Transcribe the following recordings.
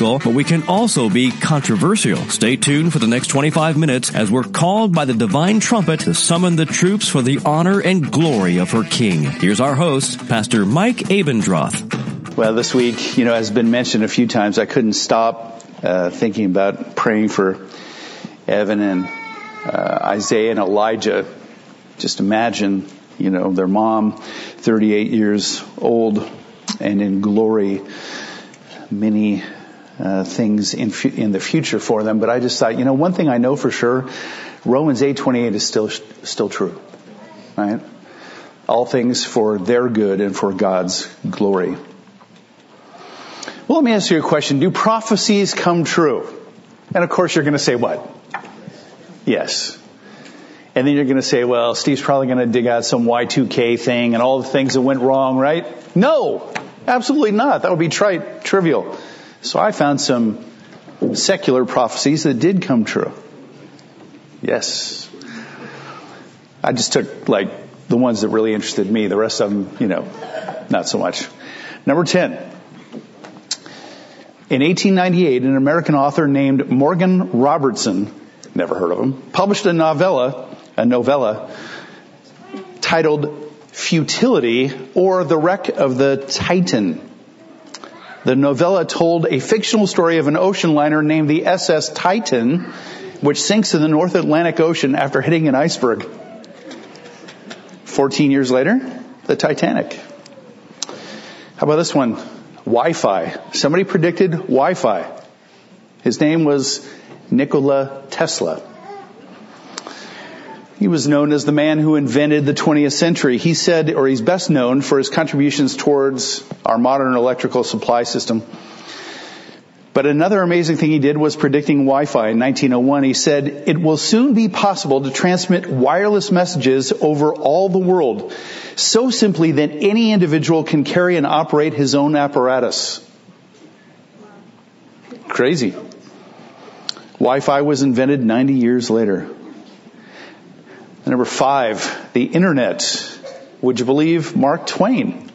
but we can also be controversial. Stay tuned for the next 25 minutes as we're called by the divine trumpet to summon the troops for the honor and glory of her King. Here's our host, Pastor Mike Abendroth. Well, this week, you know, has been mentioned a few times. I couldn't stop uh, thinking about praying for Evan and uh, Isaiah and Elijah. Just imagine, you know, their mom, 38 years old, and in glory, many uh, things in, fu- in the future for them. But I just thought, you know, one thing I know for sure, Romans 8:28 is still still true, right? All things for their good and for God's glory. Well, let me ask you a question. Do prophecies come true? And of course you're going to say what? Yes. And then you're going to say, well, Steve's probably going to dig out some Y2K thing and all the things that went wrong, right? No, absolutely not. That would be trite, trivial. So I found some secular prophecies that did come true. Yes. I just took like the ones that really interested me. The rest of them, you know, not so much. Number 10. In 1898, an American author named Morgan Robertson, never heard of him, published a novella, a novella titled Futility or the Wreck of the Titan. The novella told a fictional story of an ocean liner named the SS Titan, which sinks in the North Atlantic Ocean after hitting an iceberg. 14 years later, the Titanic. How about this one? Wi-Fi. Somebody predicted Wi-Fi. His name was Nikola Tesla. He was known as the man who invented the 20th century. He said, or he's best known for his contributions towards our modern electrical supply system. But another amazing thing he did was predicting Wi-Fi in 1901. He said, it will soon be possible to transmit wireless messages over all the world so simply that any individual can carry and operate his own apparatus. Crazy. Wi-Fi was invented 90 years later. Number five, the internet. Would you believe Mark Twain?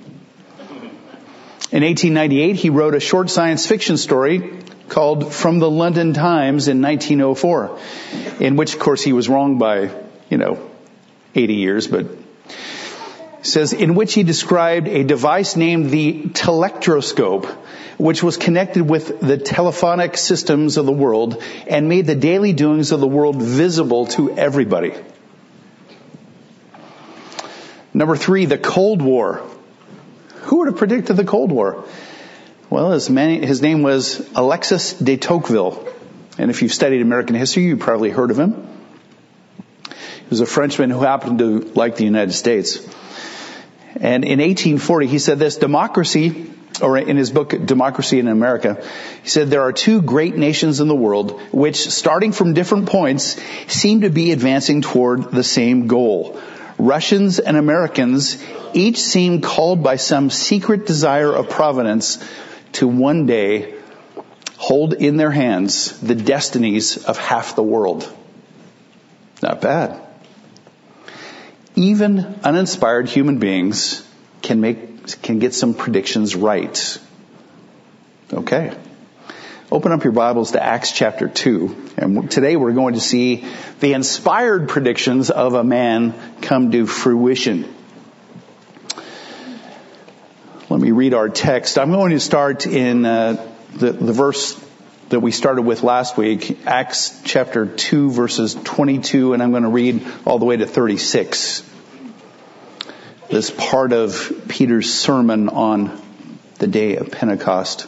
In 1898, he wrote a short science fiction story called From the London Times in 1904, in which, of course, he was wrong by, you know, 80 years, but says, in which he described a device named the telectroscope, which was connected with the telephonic systems of the world and made the daily doings of the world visible to everybody. Number three, the Cold War. Who would have predicted the Cold War? Well, his, man, his name was Alexis de Tocqueville. And if you've studied American history, you've probably heard of him. He was a Frenchman who happened to like the United States. And in 1840, he said this, democracy, or in his book, Democracy in America, he said there are two great nations in the world which, starting from different points, seem to be advancing toward the same goal. Russians and Americans each seem called by some secret desire of providence to one day hold in their hands the destinies of half the world. Not bad. Even uninspired human beings can make, can get some predictions right. Okay. Open up your Bibles to Acts chapter 2. And today we're going to see the inspired predictions of a man come to fruition. Let me read our text. I'm going to start in uh, the, the verse that we started with last week, Acts chapter 2 verses 22, and I'm going to read all the way to 36. This part of Peter's sermon on the day of Pentecost.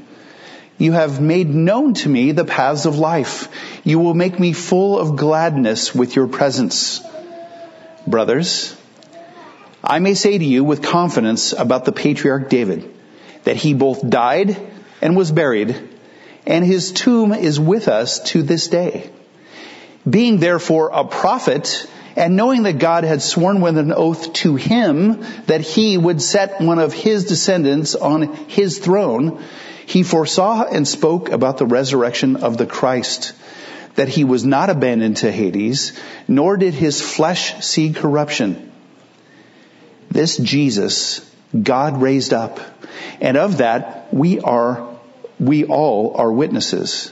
You have made known to me the paths of life. You will make me full of gladness with your presence. Brothers, I may say to you with confidence about the patriarch David that he both died and was buried and his tomb is with us to this day. Being therefore a prophet, and knowing that God had sworn with an oath to him that he would set one of his descendants on his throne, he foresaw and spoke about the resurrection of the Christ, that he was not abandoned to Hades, nor did his flesh see corruption. This Jesus God raised up, and of that we are we all are witnesses.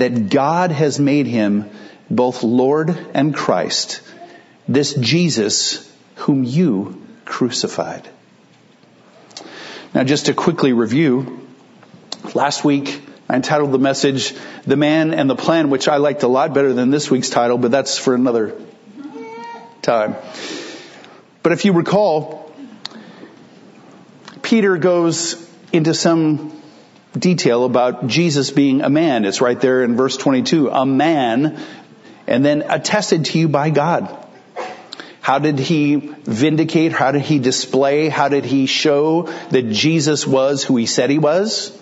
that God has made him both Lord and Christ, this Jesus whom you crucified. Now just to quickly review, last week I entitled the message, The Man and the Plan, which I liked a lot better than this week's title, but that's for another time. But if you recall, Peter goes into some detail about Jesus being a man. It's right there in verse 22. A man, and then attested to you by God. How did he vindicate? How did he display? How did he show that Jesus was who he said he was?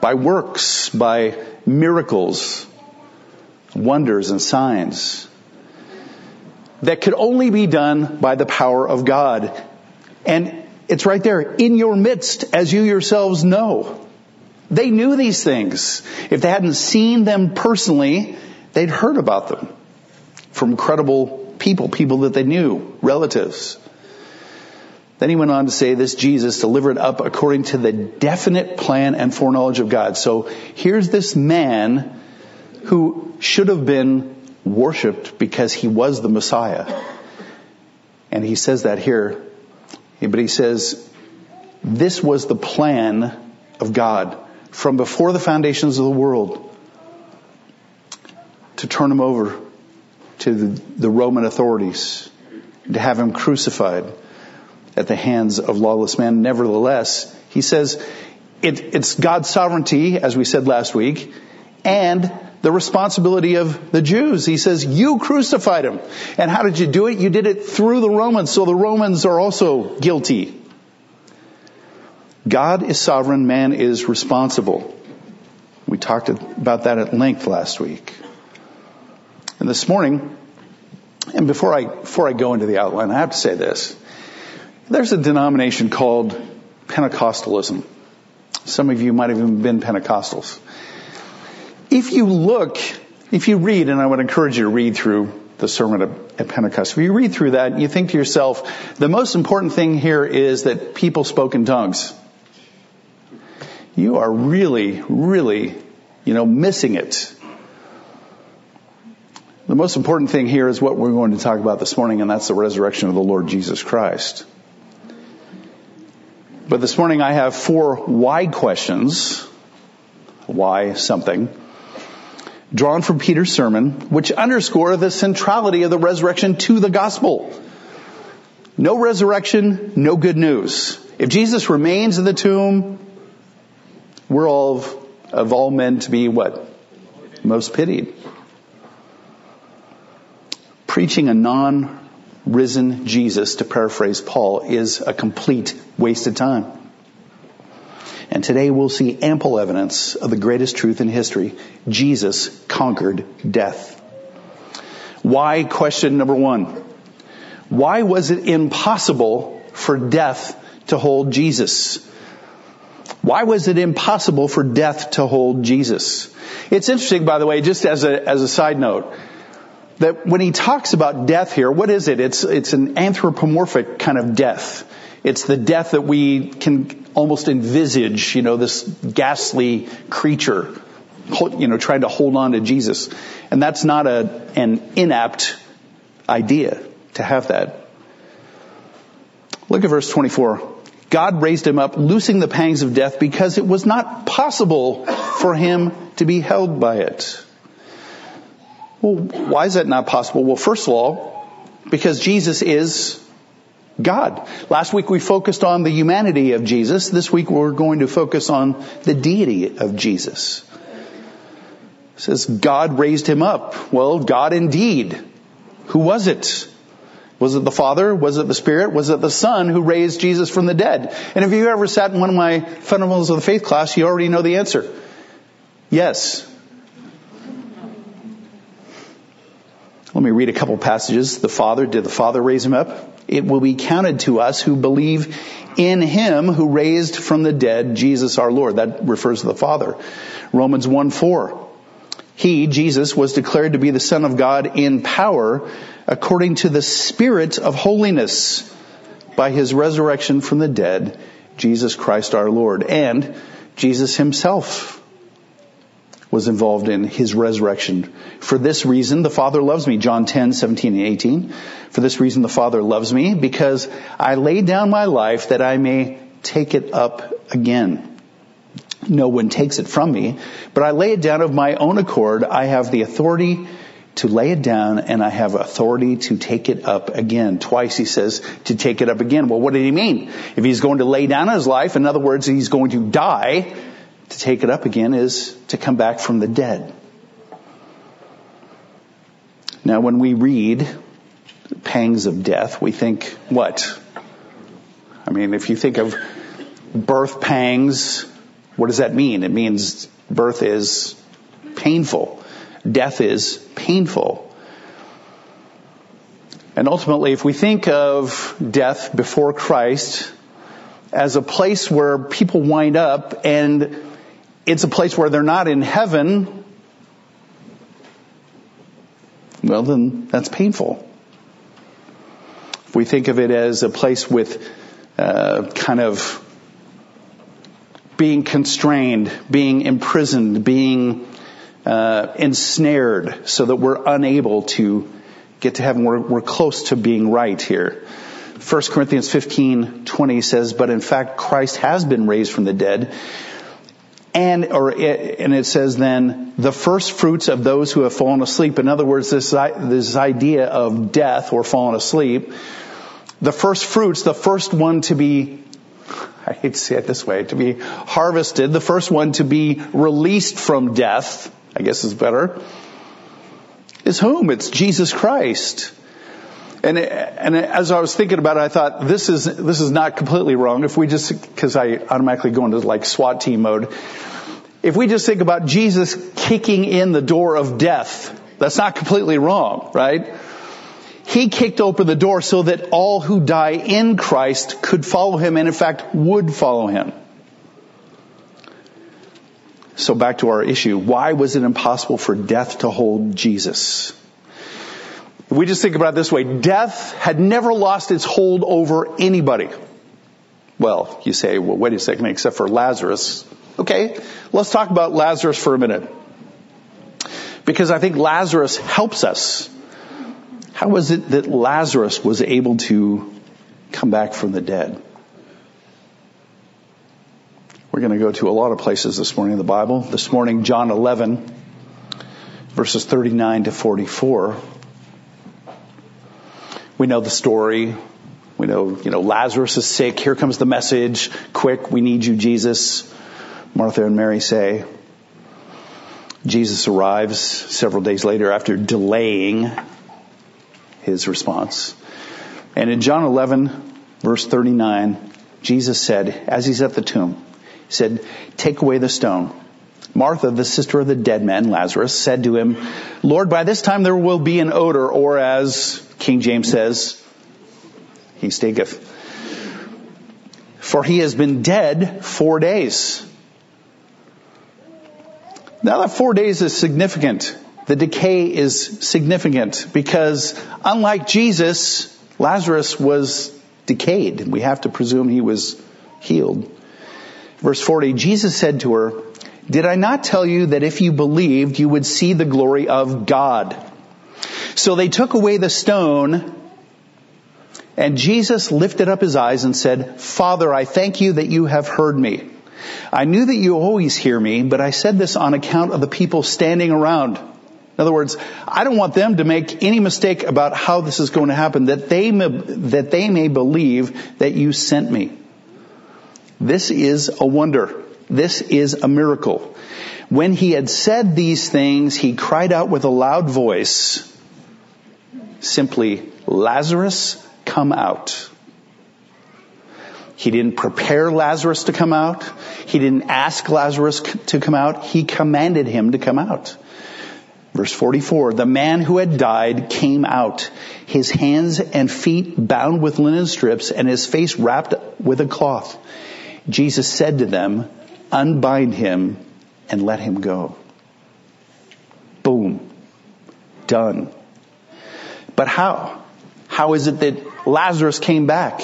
By works, by miracles, wonders and signs that could only be done by the power of God. And it's right there in your midst as you yourselves know. They knew these things. If they hadn't seen them personally, they'd heard about them from credible people, people that they knew, relatives. Then he went on to say this Jesus delivered up according to the definite plan and foreknowledge of God. So here's this man who should have been worshiped because he was the Messiah. And he says that here but he says, this was the plan of God from before the foundations of the world to turn him over to the, Roman authorities, to have him crucified at the hands of lawless men. Nevertheless, he says it, it's God's sovereignty, as we said last week, and the responsibility of the Jews. He says, you crucified him. And how did you do it? You did it through the Romans, so the Romans are also guilty. God is sovereign, man is responsible. We talked about that at length last week. And this morning, and before I, before I go into the outline, I have to say this. There's a denomination called Pentecostalism. Some of you might have even been Pentecostals if you look, if you read, and I would encourage you to read through the sermon at Pentecost, if you read through that you think to yourself, the most important thing here is that people spoke in tongues. You are really, really, you know, missing it. The most important thing here is what we're going to talk about this morning, and that's the resurrection of the Lord Jesus Christ. But this morning I have four why questions. Why something drawn from Peter's sermon, which underscore the centrality of the resurrection to the gospel. No resurrection, no good news. If Jesus remains in the tomb, we're all of, of all men to be what? Most pitied. Preaching a non-risen Jesus, to paraphrase Paul, is a complete waste of time. And today we'll see ample evidence of the greatest truth in history. Jesus conquered death. Why? Question number one. Why was it impossible for death to hold Jesus? Why was it impossible for death to hold Jesus? It's interesting, by the way, just as a, as a side note, that when he talks about death here, what is it? It's, it's an anthropomorphic kind of death. It's the death that we can almost envisage, you know, this ghastly creature, you know, trying to hold on to Jesus. And that's not a, an inapt idea to have that. Look at verse 24. God raised him up, loosing the pangs of death because it was not possible for him to be held by it. Well, why is that not possible? Well, first of all, because Jesus is God. Last week we focused on the humanity of Jesus. This week we're going to focus on the deity of Jesus. It says God raised him up. Well, God indeed. Who was it? Was it the Father? Was it the Spirit? Was it the Son who raised Jesus from the dead? And if you ever sat in one of my fundamentals of the faith class, you already know the answer. Yes. Let me read a couple passages. The Father, did the Father raise him up? It will be counted to us who believe in him who raised from the dead Jesus our Lord. That refers to the Father. Romans 1 4. He, Jesus, was declared to be the Son of God in power according to the Spirit of holiness by his resurrection from the dead, Jesus Christ our Lord. And Jesus himself was involved in his resurrection. For this reason, the Father loves me. John 10, 17 and 18. For this reason, the Father loves me because I laid down my life that I may take it up again. No one takes it from me, but I lay it down of my own accord. I have the authority to lay it down and I have authority to take it up again. Twice he says to take it up again. Well, what did he mean? If he's going to lay down his life, in other words, he's going to die, to take it up again is to come back from the dead. Now when we read pangs of death, we think what? I mean, if you think of birth pangs, what does that mean? It means birth is painful. Death is painful. And ultimately, if we think of death before Christ as a place where people wind up and it's a place where they're not in heaven, well then that's painful. If we think of it as a place with uh, kind of being constrained, being imprisoned, being uh, ensnared so that we're unable to get to heaven. We're, we're close to being right here. 1 Corinthians 15, 20 says, but in fact Christ has been raised from the dead. And, or it, and it says then, the first fruits of those who have fallen asleep. In other words, this, this idea of death or falling asleep, the first fruits, the first one to be I hate to say it this way, to be harvested, the first one to be released from death, I guess is better, is whom? It's Jesus Christ. And, and as I was thinking about it, I thought this is this is not completely wrong. If we just because I automatically go into like SWAT team mode, if we just think about Jesus kicking in the door of death, that's not completely wrong, right? He kicked open the door so that all who die in Christ could follow him and in fact would follow him. So back to our issue. Why was it impossible for death to hold Jesus? We just think about it this way, death had never lost its hold over anybody. Well, you say, well, wait a second, except for Lazarus. Okay, let's talk about Lazarus for a minute. Because I think Lazarus helps us. How was it that Lazarus was able to come back from the dead? We're going to go to a lot of places this morning in the Bible. This morning, John 11, verses 39 to 44. We know the story. We know, you know, Lazarus is sick. Here comes the message. Quick, we need you, Jesus. Martha and Mary say. Jesus arrives several days later after delaying his response. And in John 11, verse 39, Jesus said, as he's at the tomb, he said, take away the stone. Martha, the sister of the dead man, Lazarus, said to him, Lord, by this time there will be an odor, or as King James says, he stinketh. For he has been dead four days. Now that four days is significant. The decay is significant because unlike Jesus, Lazarus was decayed. We have to presume he was healed. Verse 40, Jesus said to her, did I not tell you that if you believed, you would see the glory of God? So they took away the stone and Jesus lifted up his eyes and said, Father, I thank you that you have heard me. I knew that you always hear me, but I said this on account of the people standing around. In other words, I don't want them to make any mistake about how this is going to happen, that they may, that they may believe that you sent me. This is a wonder. This is a miracle. When he had said these things, he cried out with a loud voice, simply, Lazarus, come out. He didn't prepare Lazarus to come out. He didn't ask Lazarus to come out. He commanded him to come out. Verse 44, the man who had died came out, his hands and feet bound with linen strips and his face wrapped with a cloth. Jesus said to them, unbind him and let him go. Boom. Done. But how? How is it that Lazarus came back?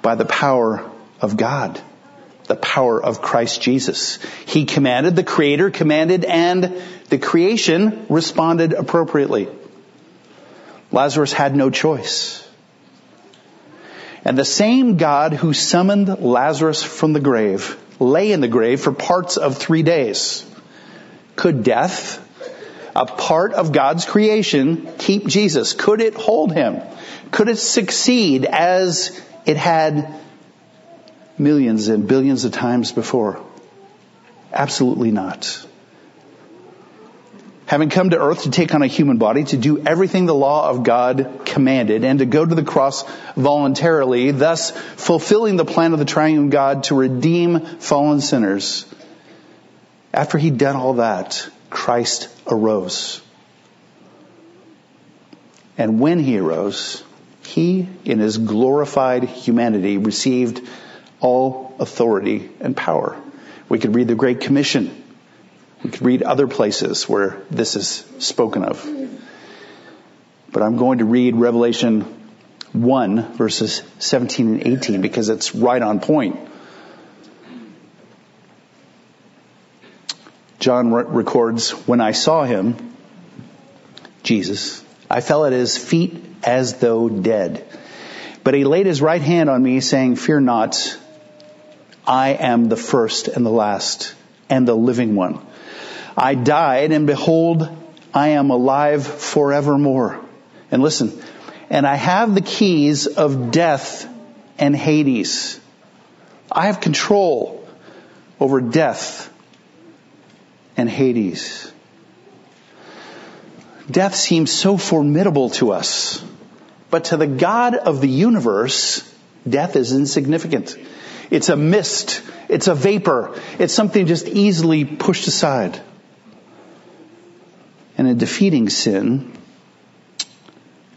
By the power of God. The power of Christ Jesus. He commanded, the Creator commanded, and the creation responded appropriately. Lazarus had no choice. And the same God who summoned Lazarus from the grave lay in the grave for parts of three days. Could death, a part of God's creation, keep Jesus? Could it hold him? Could it succeed as it had millions and billions of times before? Absolutely not having come to earth to take on a human body, to do everything the law of God commanded, and to go to the cross voluntarily, thus fulfilling the plan of the triune God to redeem fallen sinners. After he'd done all that, Christ arose. And when he arose, he, in his glorified humanity, received all authority and power. We could read the Great Commission we could read other places where this is spoken of. But I'm going to read Revelation 1 verses 17 and 18 because it's right on point. John re- records, when I saw him, Jesus, I fell at his feet as though dead. But he laid his right hand on me saying, fear not, I am the first and the last and the living one. I died and behold, I am alive forevermore. And listen, and I have the keys of death and Hades. I have control over death and Hades. Death seems so formidable to us, but to the God of the universe, death is insignificant. It's a mist. It's a vapor. It's something just easily pushed aside and in defeating sin,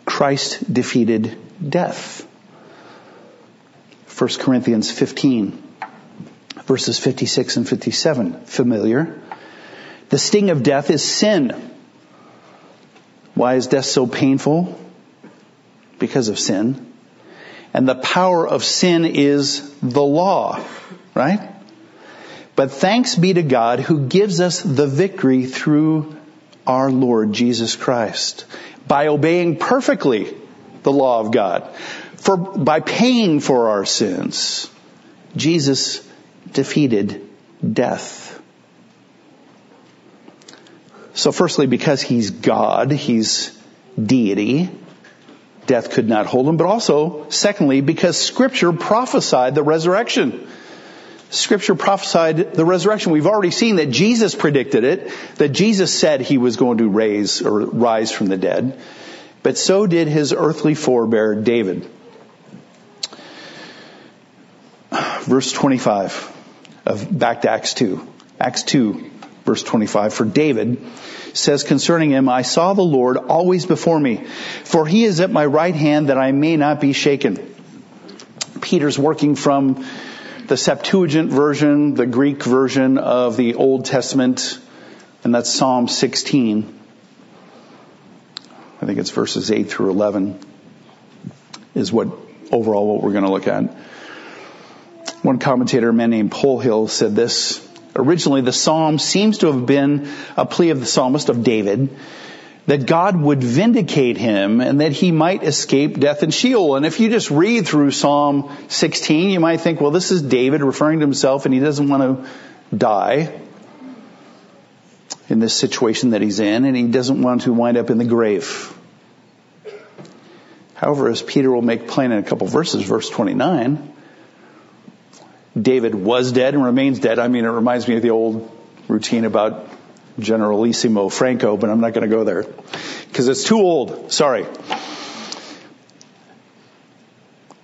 Christ defeated death. 1 Corinthians 15 verses 56 and 57, familiar. The sting of death is sin. Why is death so painful? Because of sin. And the power of sin is the law, right? But thanks be to God who gives us the victory through our Lord Jesus Christ by obeying perfectly the law of God. For, by paying for our sins, Jesus defeated death. So firstly, because he's God, he's deity, death could not hold him, but also, secondly, because scripture prophesied the resurrection. Scripture prophesied the resurrection. We've already seen that Jesus predicted it, that Jesus said he was going to raise or rise from the dead. but so did his earthly forebear David. Verse 25 of back to Acts 2. Acts 2 verse 25. For David says concerning him, I saw the Lord always before me, for he is at my right hand that I may not be shaken. Peter's working from the Septuagint version, the Greek version of the Old Testament, and that's Psalm 16. I think it's verses 8 through 11 is what overall what we're going to look at. One commentator, a man named Polhill, said this Originally, the psalm seems to have been a plea of the psalmist of David that God would vindicate him and that he might escape death and Sheol. And if you just read through Psalm 16, you might think, well, this is David referring to himself and he doesn't want to die in this situation that he's in and he doesn't want to wind up in the grave. However, as Peter will make plain in a couple verses, verse 29, David was dead and remains dead. I mean, it reminds me of the old routine about Generalissimo Franco, but I'm not going to go there because it's too old. Sorry.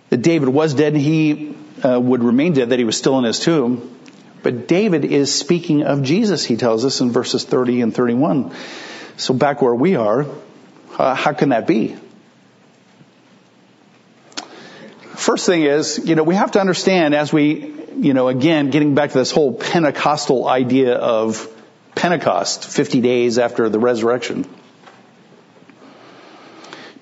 That David was dead and he uh, would remain dead, that he was still in his tomb. But David is speaking of Jesus, he tells us in verses 30 and 31. So back where we are, uh, how can that be? First thing is, you know, we have to understand as we you know, again, getting back to this whole Pentecostal idea of Pentecost, 50 days after the resurrection.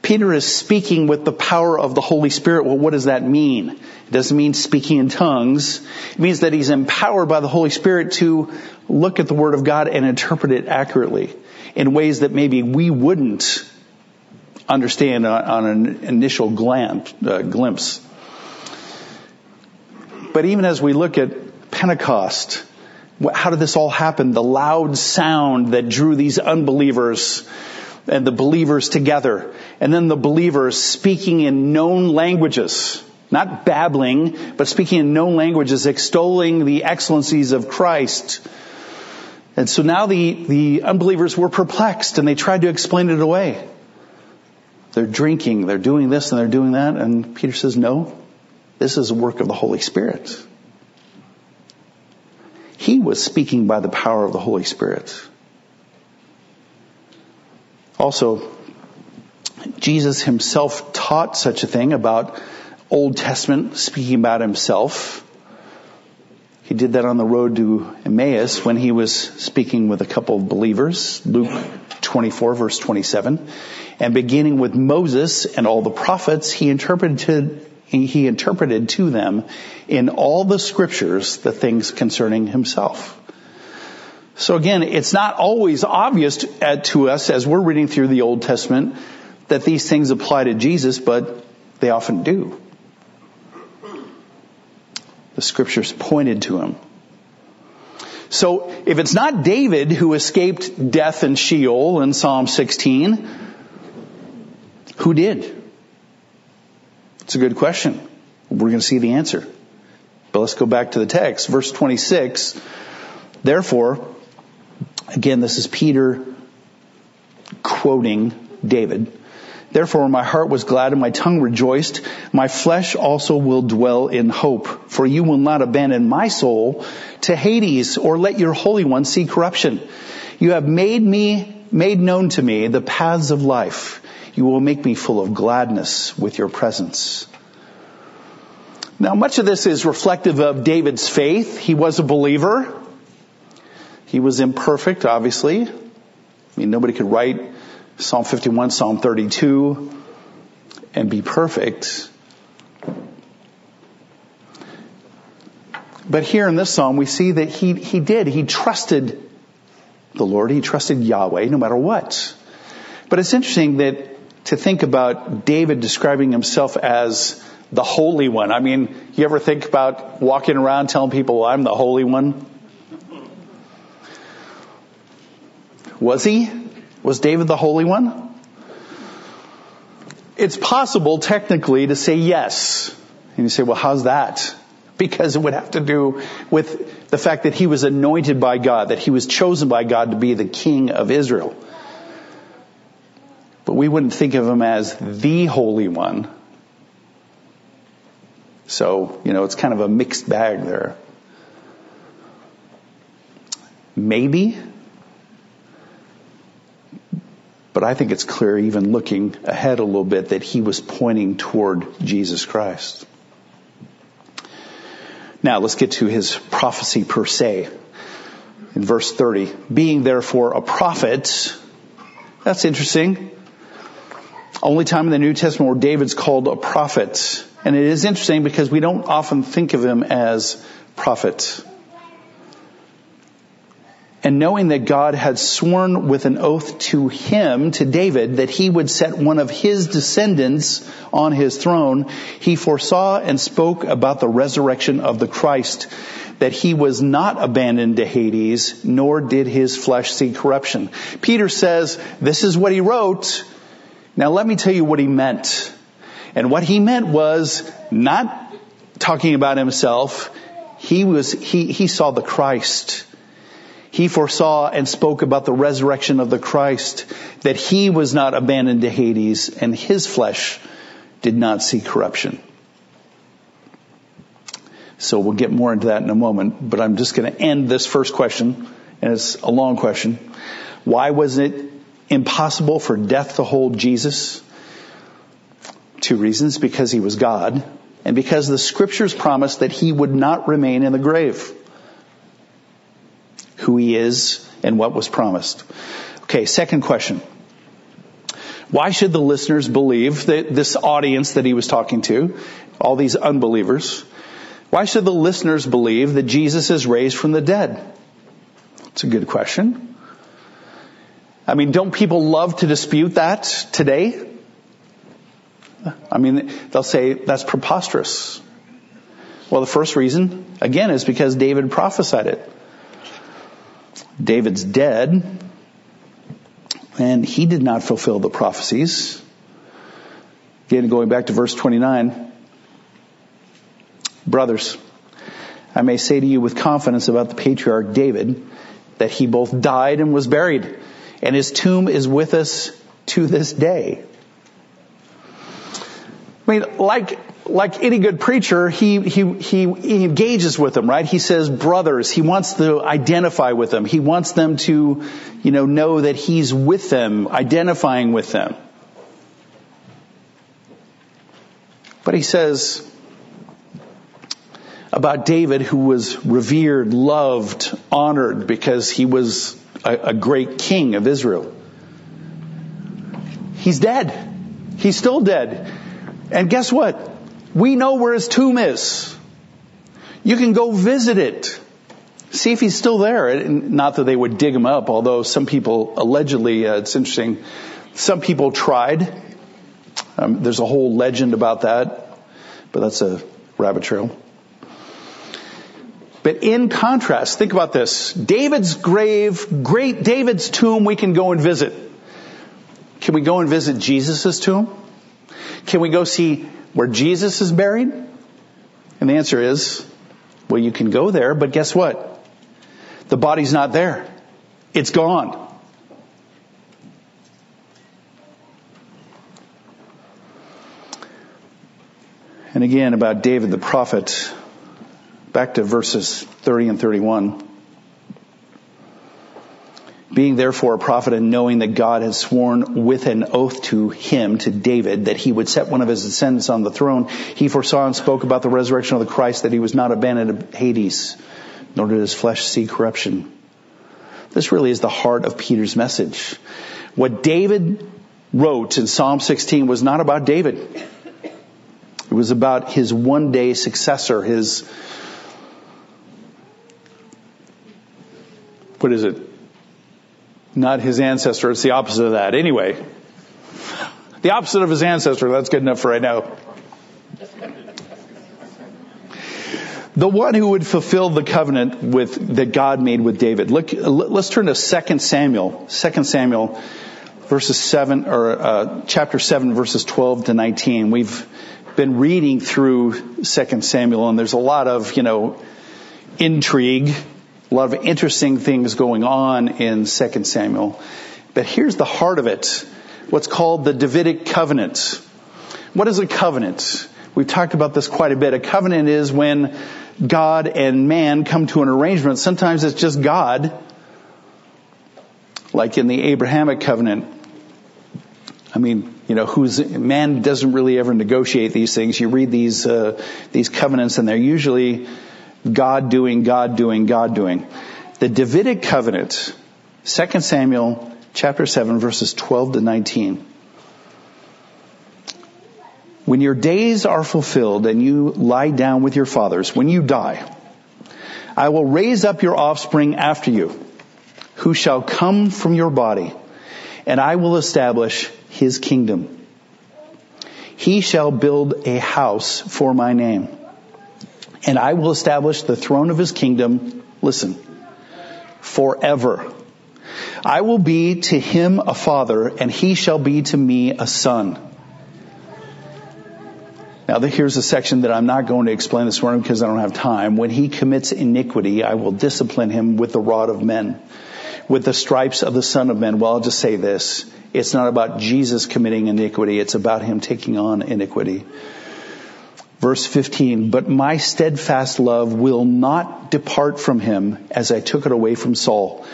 Peter is speaking with the power of the Holy Spirit. Well, what does that mean? It doesn't mean speaking in tongues. It means that he's empowered by the Holy Spirit to look at the Word of God and interpret it accurately in ways that maybe we wouldn't understand on, an initial glance, uh, glimpse. But even as we look at Pentecost, how did this all happen? The loud sound that drew these unbelievers and the believers together. And then the believers speaking in known languages. Not babbling, but speaking in known languages, extolling the excellencies of Christ. And so now the, the unbelievers were perplexed and they tried to explain it away. They're drinking, they're doing this and they're doing that. And Peter says, no, this is a work of the Holy Spirit. He was speaking by the power of the Holy Spirit. Also, Jesus himself taught such a thing about Old Testament, speaking about himself. He did that on the road to Emmaus when he was speaking with a couple of believers, Luke 24 verse 27. And beginning with Moses and all the prophets, he interpreted he interpreted to them in all the scriptures the things concerning himself. So again, it's not always obvious uh, to, us as we're reading through the Old Testament that these things apply to Jesus, but they often do. The scriptures pointed to him. So if it's not David who escaped death and Sheol in Psalm 16, who did? It's a good question. We're going to see the answer. But let's go back to the text. Verse 26. Therefore, again, this is Peter quoting David. Therefore my heart was glad and my tongue rejoiced. My flesh also will dwell in hope. For you will not abandon my soul to Hades or let your Holy One see corruption. You have made me, made known to me the paths of life. You will make me full of gladness with your presence. Now much of this is reflective of David's faith. He was a believer. He was imperfect, obviously. I mean, nobody could write Psalm 51, Psalm 32 and be perfect. But here in this psalm, we see that he, he did. He trusted the Lord. He trusted Yahweh no matter what. But it's interesting that to think about David describing himself as the Holy One. I mean, you ever think about walking around telling people, well, I'm the Holy One? Was he? Was David the Holy One? It's possible technically to say yes. And you say, well, how's that? Because it would have to do with the fact that he was anointed by God, that he was chosen by God to be the king of Israel. But we wouldn't think of him as the Holy One. So, you know, it's kind of a mixed bag there. Maybe. But I think it's clear, even looking ahead a little bit, that he was pointing toward Jesus Christ. Now let's get to his prophecy per se. In verse 30, being therefore a prophet, that's interesting. Only time in the New Testament where David's called a prophet. And it is interesting because we don't often think of him as prophet. And knowing that God had sworn with an oath to him, to David, that he would set one of his descendants on his throne, he foresaw and spoke about the resurrection of the Christ, that he was not abandoned to Hades, nor did his flesh see corruption. Peter says, this is what he wrote. Now let me tell you what he meant. And what he meant was not talking about himself. He was, he, he saw the Christ. He foresaw and spoke about the resurrection of the Christ, that he was not abandoned to Hades and his flesh did not see corruption. So we'll get more into that in a moment, but I'm just going to end this first question, and it's a long question. Why was it impossible for death to hold Jesus? Two reasons. Because he was God, and because the scriptures promised that he would not remain in the grave who he is and what was promised. Okay, second question. Why should the listeners believe that this audience that he was talking to, all these unbelievers, why should the listeners believe that Jesus is raised from the dead? It's a good question. I mean, don't people love to dispute that today? I mean, they'll say that's preposterous. Well, the first reason, again, is because David prophesied it. David's dead, and he did not fulfill the prophecies. Again, going back to verse 29. Brothers, I may say to you with confidence about the patriarch David that he both died and was buried, and his tomb is with us to this day. I mean, like like any good preacher, he, he, he, he engages with them, right? He says brothers. He wants to identify with them. He wants them to, you know, know that he's with them, identifying with them. But he says about David, who was revered, loved, honored because he was a, a great king of Israel. He's dead. He's still dead. And guess what? We know where his tomb is. You can go visit it. See if he's still there. Not that they would dig him up, although some people allegedly, uh, it's interesting, some people tried. Um, there's a whole legend about that, but that's a rabbit trail. But in contrast, think about this. David's grave, great David's tomb we can go and visit. Can we go and visit Jesus' tomb? Can we go see where Jesus is buried? And the answer is, well, you can go there, but guess what? The body's not there. It's gone. And again, about David the prophet, back to verses 30 and 31 being therefore a prophet and knowing that God had sworn with an oath to him, to David, that he would set one of his descendants on the throne, he foresaw and spoke about the resurrection of the Christ, that he was not abandoned to Hades, nor did his flesh see corruption. This really is the heart of Peter's message. What David wrote in Psalm 16 was not about David. It was about his one day successor, his, what is it? not his ancestor. It's the opposite of that. Anyway, the opposite of his ancestor. That's good enough for right now. The one who would fulfill the covenant with that God made with David. Look, let's turn to 2 Samuel. 2 Samuel, verses seven or uh, chapter seven, verses 12 to 19. We've been reading through 2 Samuel, and there's a lot of you know intrigue a lot of interesting things going on in 2 Samuel. But here's the heart of it. what's called the Davidic covenant. What is a covenant? We've talked about this quite a bit. A covenant is when God and man come to an arrangement. Sometimes it's just God, like in the Abrahamic covenant. I mean, you know, who's man doesn't really ever negotiate these things. You read these uh, these covenants, and they're usually God doing, God doing, God doing. The Davidic covenant, 2 Samuel chapter 7 verses 12 to 19. When your days are fulfilled and you lie down with your fathers, when you die, I will raise up your offspring after you, who shall come from your body, and I will establish his kingdom. He shall build a house for my name, and I will establish the throne of his kingdom, listen, forever. I will be to him a father, and he shall be to me a son. Now here's a section that I'm not going to explain this morning because I don't have time. When he commits iniquity, I will discipline him with the rod of men, with the stripes of the son of men. Well, I'll just say this. It's not about Jesus committing iniquity. It's about him taking on iniquity. Verse 15, but my steadfast love will not depart from him as I took it away from Saul,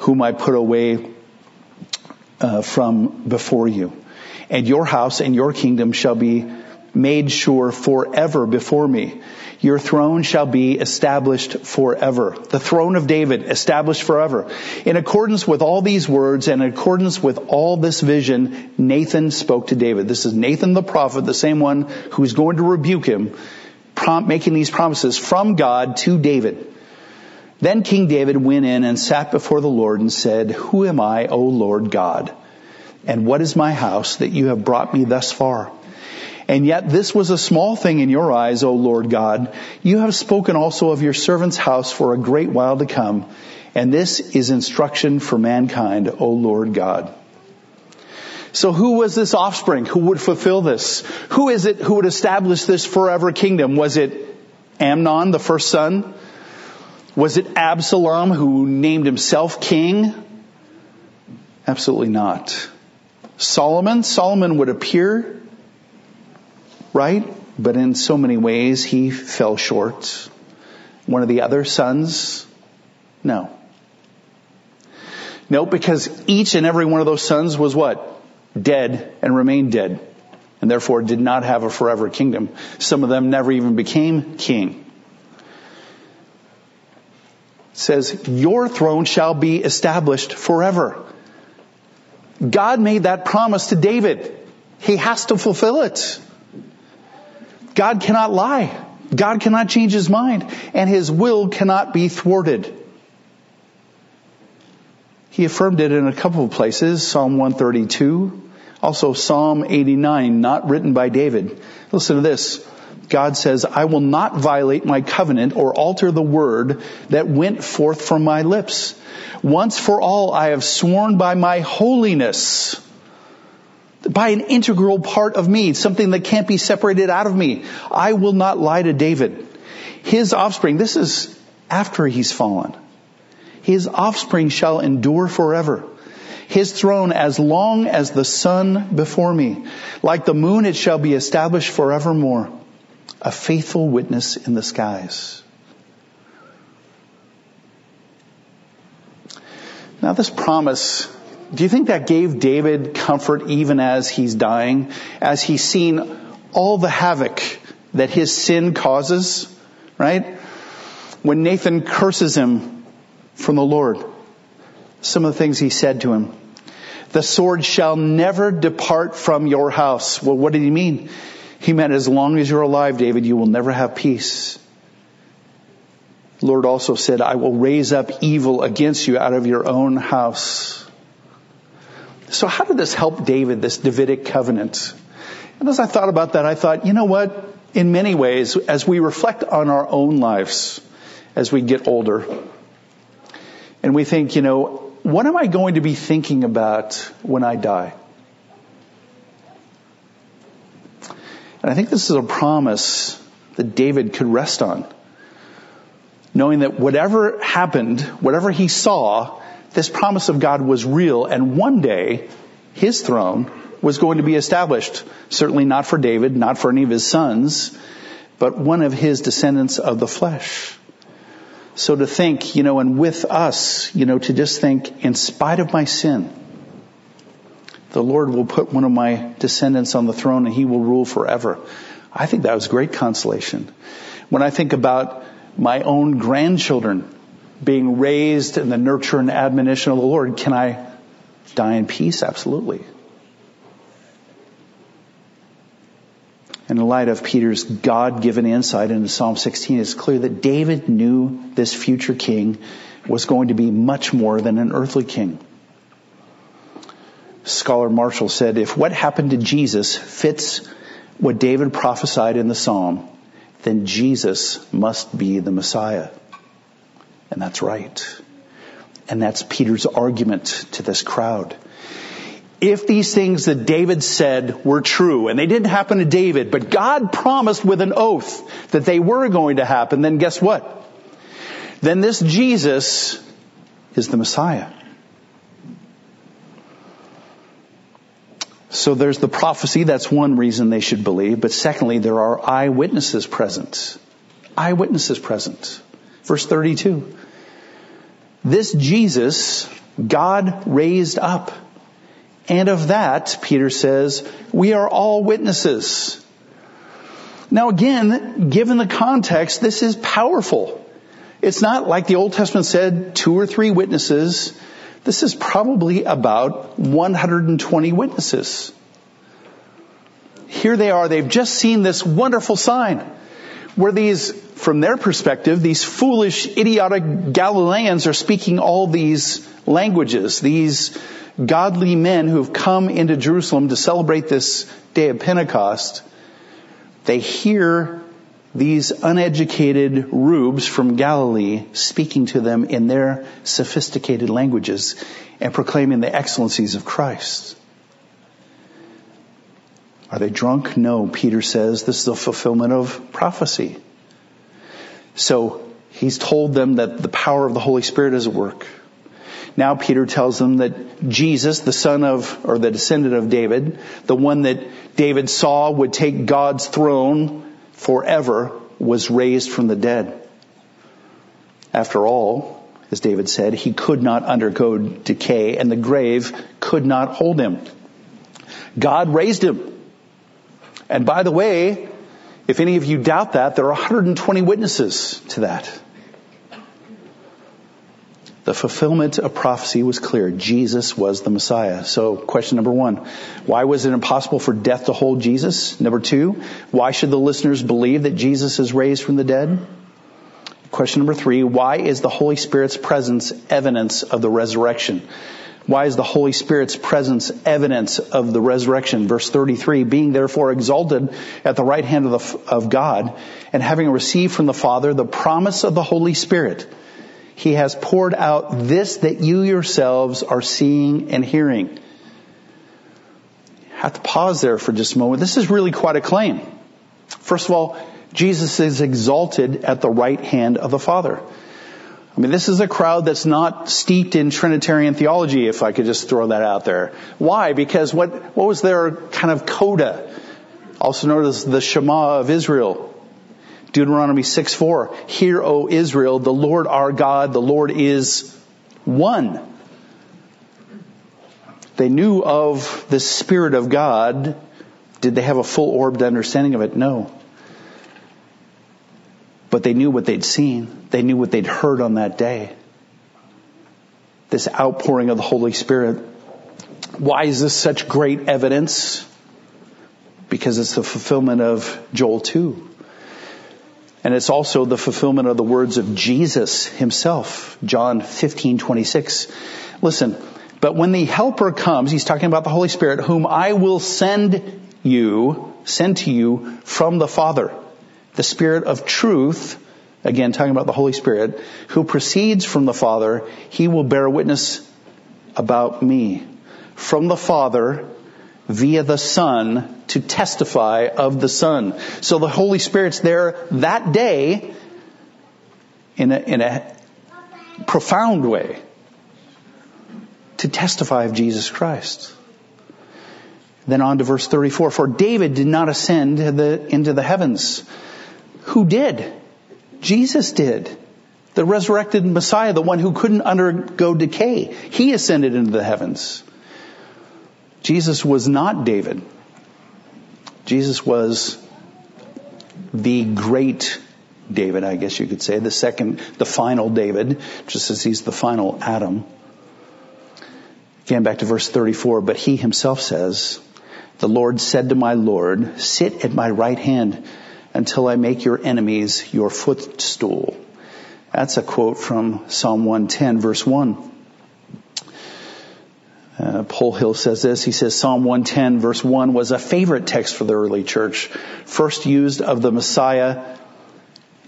whom I put away uh, from before you. And your house and your kingdom shall be made sure forever before me. Your throne shall be established forever. The throne of David established forever. In accordance with all these words and in accordance with all this vision, Nathan spoke to David. This is Nathan the prophet, the same one who's going to rebuke him, making these promises from God to David. Then King David went in and sat before the Lord and said, Who am I, O Lord God? And what is my house that you have brought me thus far? And yet this was a small thing in your eyes, O Lord God. You have spoken also of your servant's house for a great while to come. And this is instruction for mankind, O Lord God. So who was this offspring who would fulfill this? Who is it who would establish this forever kingdom? Was it Amnon, the first son? Was it Absalom who named himself king? Absolutely not. Solomon? Solomon would appear right? But in so many ways, he fell short. One of the other sons, no. No, because each and every one of those sons was what? Dead and remained dead. And therefore did not have a forever kingdom. Some of them never even became king. It says, your throne shall be established forever. God made that promise to David. He has to fulfill it. God cannot lie. God cannot change his mind and his will cannot be thwarted. He affirmed it in a couple of places, Psalm 132, also Psalm 89, not written by David. Listen to this. God says, I will not violate my covenant or alter the word that went forth from my lips. Once for all I have sworn by my holiness by an integral part of me, something that can't be separated out of me. I will not lie to David. His offspring, this is after he's fallen. His offspring shall endure forever. His throne as long as the sun before me. Like the moon, it shall be established forevermore. A faithful witness in the skies. Now this promise do you think that gave David comfort even as he's dying, as he's seen all the havoc that his sin causes, right? When Nathan curses him from the Lord, some of the things he said to him. The sword shall never depart from your house. Well, what did he mean? He meant as long as you're alive, David, you will never have peace. Lord also said, I will raise up evil against you out of your own house. So how did this help David, this Davidic covenant? And as I thought about that, I thought, you know what? In many ways, as we reflect on our own lives as we get older, and we think, you know, what am I going to be thinking about when I die? And I think this is a promise that David could rest on. Knowing that whatever happened, whatever he saw, this promise of God was real and one day his throne was going to be established. Certainly not for David, not for any of his sons, but one of his descendants of the flesh. So to think, you know, and with us, you know, to just think, in spite of my sin, the Lord will put one of my descendants on the throne and he will rule forever. I think that was great consolation. When I think about my own grandchildren being raised in the nurture and admonition of the Lord, can I die in peace? Absolutely. in the light of Peter's God-given insight into Psalm 16, it's clear that David knew this future king was going to be much more than an earthly king. Scholar Marshall said, if what happened to Jesus fits what David prophesied in the Psalm, then Jesus must be the Messiah. And that's right. And that's Peter's argument to this crowd if these things that David said were true, and they didn't happen to David, but God promised with an oath that they were going to happen, then guess what? Then this Jesus is the Messiah. So there's the prophecy, that's one reason they should believe, but secondly, there are eyewitnesses present. Eyewitnesses present. Verse 32. This Jesus, God raised up and of that, Peter says, we are all witnesses. Now again, given the context, this is powerful. It's not like the Old Testament said, two or three witnesses. This is probably about 120 witnesses. Here they are, they've just seen this wonderful sign where these, from their perspective, these foolish, idiotic Galileans are speaking all these languages, these godly men who have come into Jerusalem to celebrate this day of Pentecost, they hear these uneducated rubes from Galilee speaking to them in their sophisticated languages and proclaiming the excellencies of Christ. Are they drunk? No, Peter says this is a fulfillment of prophecy. So he's told them that the power of the Holy Spirit is at work. Now Peter tells them that Jesus, the son of, or the descendant of David, the one that David saw would take God's throne forever, was raised from the dead. After all, as David said, he could not undergo decay and the grave could not hold him. God raised him. And by the way, if any of you doubt that, there are 120 witnesses to that. The fulfillment of prophecy was clear. Jesus was the Messiah. So question number one, why was it impossible for death to hold Jesus? Number two, why should the listeners believe that Jesus is raised from the dead? Question number three, why is the Holy Spirit's presence evidence of the resurrection? Why is the Holy Spirit's presence evidence of the resurrection? Verse 33, being therefore exalted at the right hand of, the, of God and having received from the Father the promise of the Holy Spirit, he has poured out this that you yourselves are seeing and hearing. I have to pause there for just a moment. This is really quite a claim. First of all, Jesus is exalted at the right hand of the Father. I mean, this is a crowd that's not steeped in Trinitarian theology, if I could just throw that out there. Why? Because what, what was their kind of coda? Also known as the Shema of Israel. Deuteronomy 6 4. Hear, O Israel, the Lord our God, the Lord is one. They knew of the Spirit of God. Did they have a full orbed understanding of it? No. But they knew what they'd seen. They knew what they'd heard on that day. This outpouring of the Holy Spirit. Why is this such great evidence? Because it's the fulfillment of Joel 2. And it's also the fulfillment of the words of Jesus himself, John 15, 26. Listen, but when the helper comes, he's talking about the Holy Spirit, whom I will send you, send to you from the Father, the Spirit of truth, again talking about the Holy Spirit, who proceeds from the Father, he will bear witness about me. From the Father, via the Son to testify of the Son. So the Holy Spirit's there that day in a, in a profound way to testify of Jesus Christ. Then on to verse 34. For David did not ascend into the heavens. Who did? Jesus did. The resurrected Messiah, the one who couldn't undergo decay. He ascended into the heavens. Jesus was not David. Jesus was the great David, I guess you could say, the second, the final David, just as he's the final Adam. Again, back to verse 34, but he himself says, the Lord said to my Lord, sit at my right hand until I make your enemies your footstool. That's a quote from Psalm 110 verse 1. Uh, Polhill says this. He says Psalm 110 verse 1 was a favorite text for the early church. First used of the Messiah,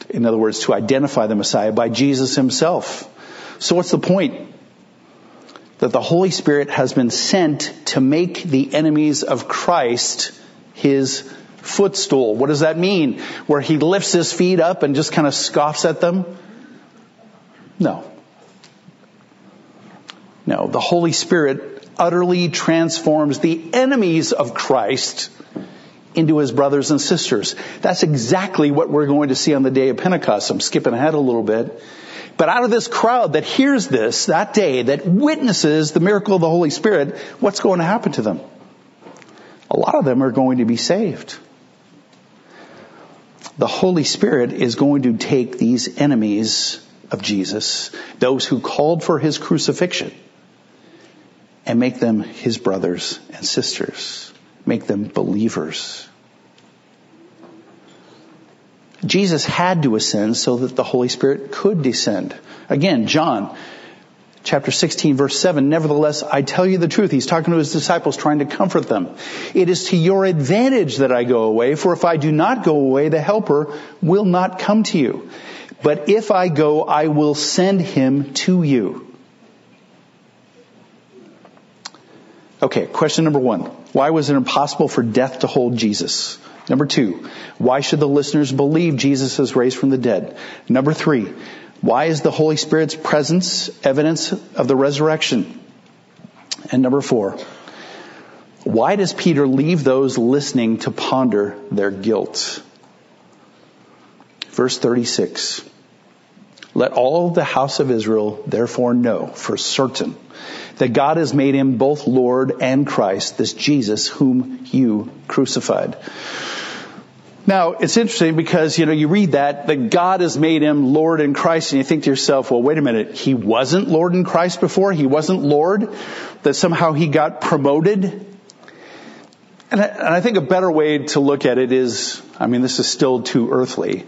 in other words, to identify the Messiah by Jesus himself. So what's the point? that the Holy Spirit has been sent to make the enemies of Christ his footstool. What does that mean? Where he lifts his feet up and just kind of scoffs at them? No. No, the Holy Spirit utterly transforms the enemies of Christ into his brothers and sisters. That's exactly what we're going to see on the day of Pentecost. I'm skipping ahead a little bit. But out of this crowd that hears this that day, that witnesses the miracle of the Holy Spirit, what's going to happen to them? A lot of them are going to be saved. The Holy Spirit is going to take these enemies of Jesus, those who called for his crucifixion, and make them his brothers and sisters, make them believers. Jesus had to ascend so that the Holy Spirit could descend. Again, John chapter 16 verse 7, nevertheless, I tell you the truth. He's talking to his disciples trying to comfort them. It is to your advantage that I go away, for if I do not go away, the helper will not come to you. But if I go, I will send him to you. Okay, question number one. Why was it impossible for death to hold Jesus? Number two, why should the listeners believe Jesus is raised from the dead? Number three, why is the Holy Spirit's presence evidence of the resurrection? And number four, why does Peter leave those listening to ponder their guilt? Verse 36. Let all the house of Israel therefore know for certain that God has made him both Lord and Christ, this Jesus whom you crucified. Now, it's interesting because, you know, you read that, that God has made him Lord in Christ, and you think to yourself, well, wait a minute, he wasn't Lord in Christ before? He wasn't Lord? That somehow he got promoted? And I, and I think a better way to look at it is, I mean, this is still too earthly,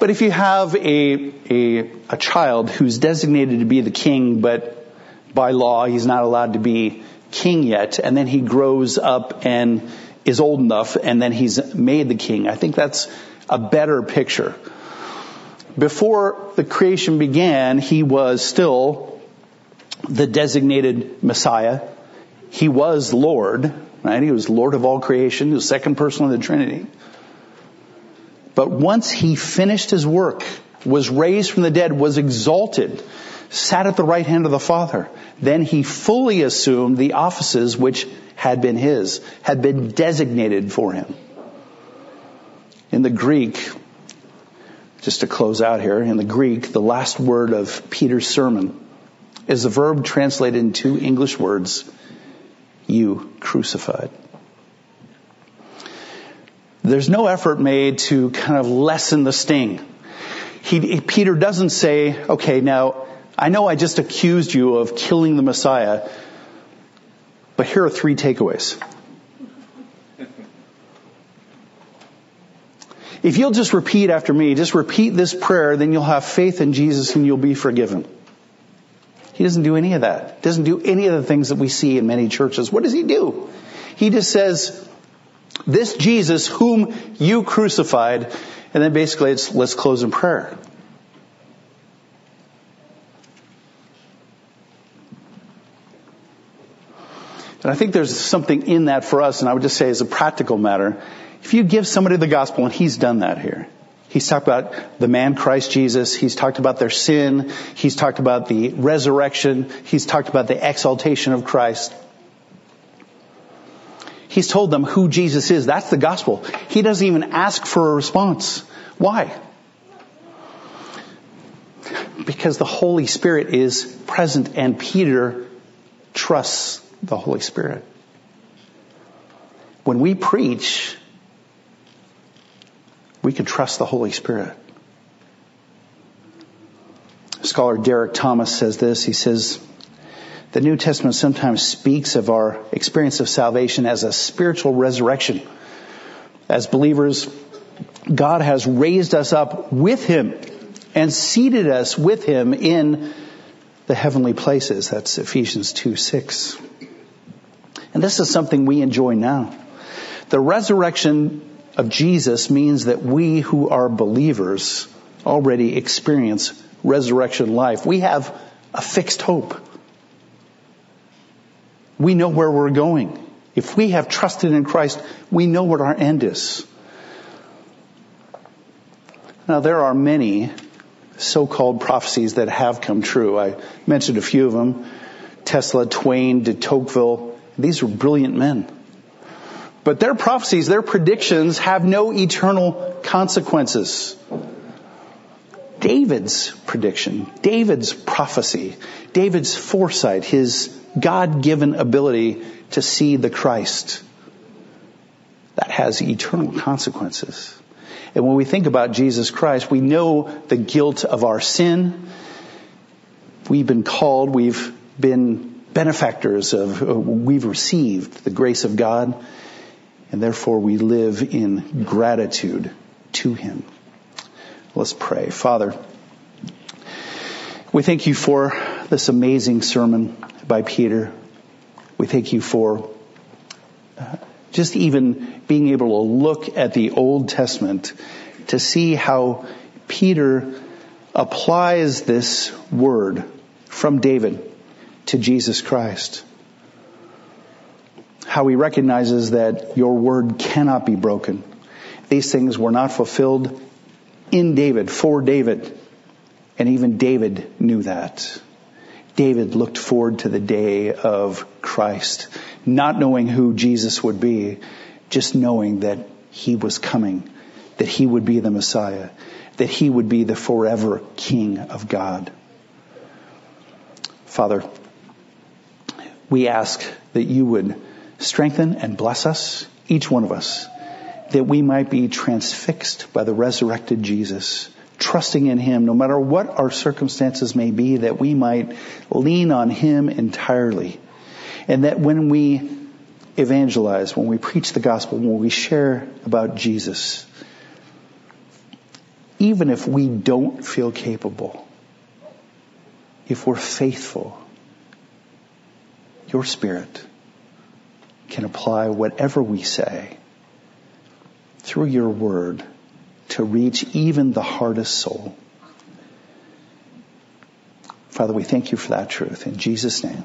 but if you have a, a, a child who's designated to be the king, but by law he's not allowed to be king yet, and then he grows up and is old enough and then he's made the king. I think that's a better picture. Before the creation began, he was still the designated Messiah. He was Lord, right? He was Lord of all creation. He was second person of the Trinity. But once he finished his work, was raised from the dead, was exalted, sat at the right hand of the Father, then he fully assumed the offices which had been his, had been designated for him. In the Greek, just to close out here, in the Greek, the last word of Peter's sermon is the verb translated in two English words, you crucified. There's no effort made to kind of lessen the sting. He, Peter doesn't say, okay, now, I know I just accused you of killing the Messiah, but here are three takeaways. If you'll just repeat after me, just repeat this prayer, then you'll have faith in Jesus and you'll be forgiven. He doesn't do any of that. Doesn't do any of the things that we see in many churches. What does he do? He just says, this Jesus whom you crucified, and then basically it's, let's close in prayer. I think there's something in that for us, and I would just say as a practical matter, if you give somebody the gospel, and he's done that here, He's talked about the man Christ Jesus. He's talked about their sin. He's talked about the resurrection. He's talked about the exaltation of Christ. He's told them who Jesus is. That's the gospel. He doesn't even ask for a response. Why? Because the Holy Spirit is present and Peter trusts the Holy Spirit. When we preach, we can trust the Holy Spirit. Scholar Derek Thomas says this. He says, the New Testament sometimes speaks of our experience of salvation as a spiritual resurrection. As believers, God has raised us up with Him and seated us with Him in the heavenly places. That's Ephesians 2 6. And this is something we enjoy now. The resurrection of Jesus means that we who are believers already experience resurrection life. We have a fixed hope. We know where we're going. If we have trusted in Christ, we know what our end is. Now there are many so-called prophecies that have come true. I mentioned a few of them. Tesla, Twain, de Tocqueville. These were brilliant men. But their prophecies, their predictions have no eternal consequences. David's prediction, David's prophecy, David's foresight, his God-given ability to see the Christ. That has eternal consequences. And when we think about Jesus Christ, we know the guilt of our sin. We've been called, we've been benefactors of, we've received the grace of God, and therefore we live in gratitude to Him. Let's pray. Father, we thank you for this amazing sermon by Peter. We thank you for uh, just even being able to look at the Old Testament to see how Peter applies this word from David to Jesus Christ. How he recognizes that your word cannot be broken. These things were not fulfilled in David, for David. And even David knew that. David looked forward to the day of Christ, not knowing who Jesus would be, just knowing that he was coming, that he would be the Messiah, that he would be the forever King of God. Father, we ask that you would strengthen and bless us, each one of us, that we might be transfixed by the resurrected Jesus trusting in Him, no matter what our circumstances may be, that we might lean on Him entirely. And that when we evangelize, when we preach the gospel, when we share about Jesus, even if we don't feel capable, if we're faithful, your Spirit can apply whatever we say through your word to reach even the hardest soul. Father, we thank you for that truth. In Jesus' name,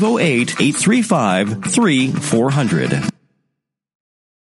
508 835 three four hundred.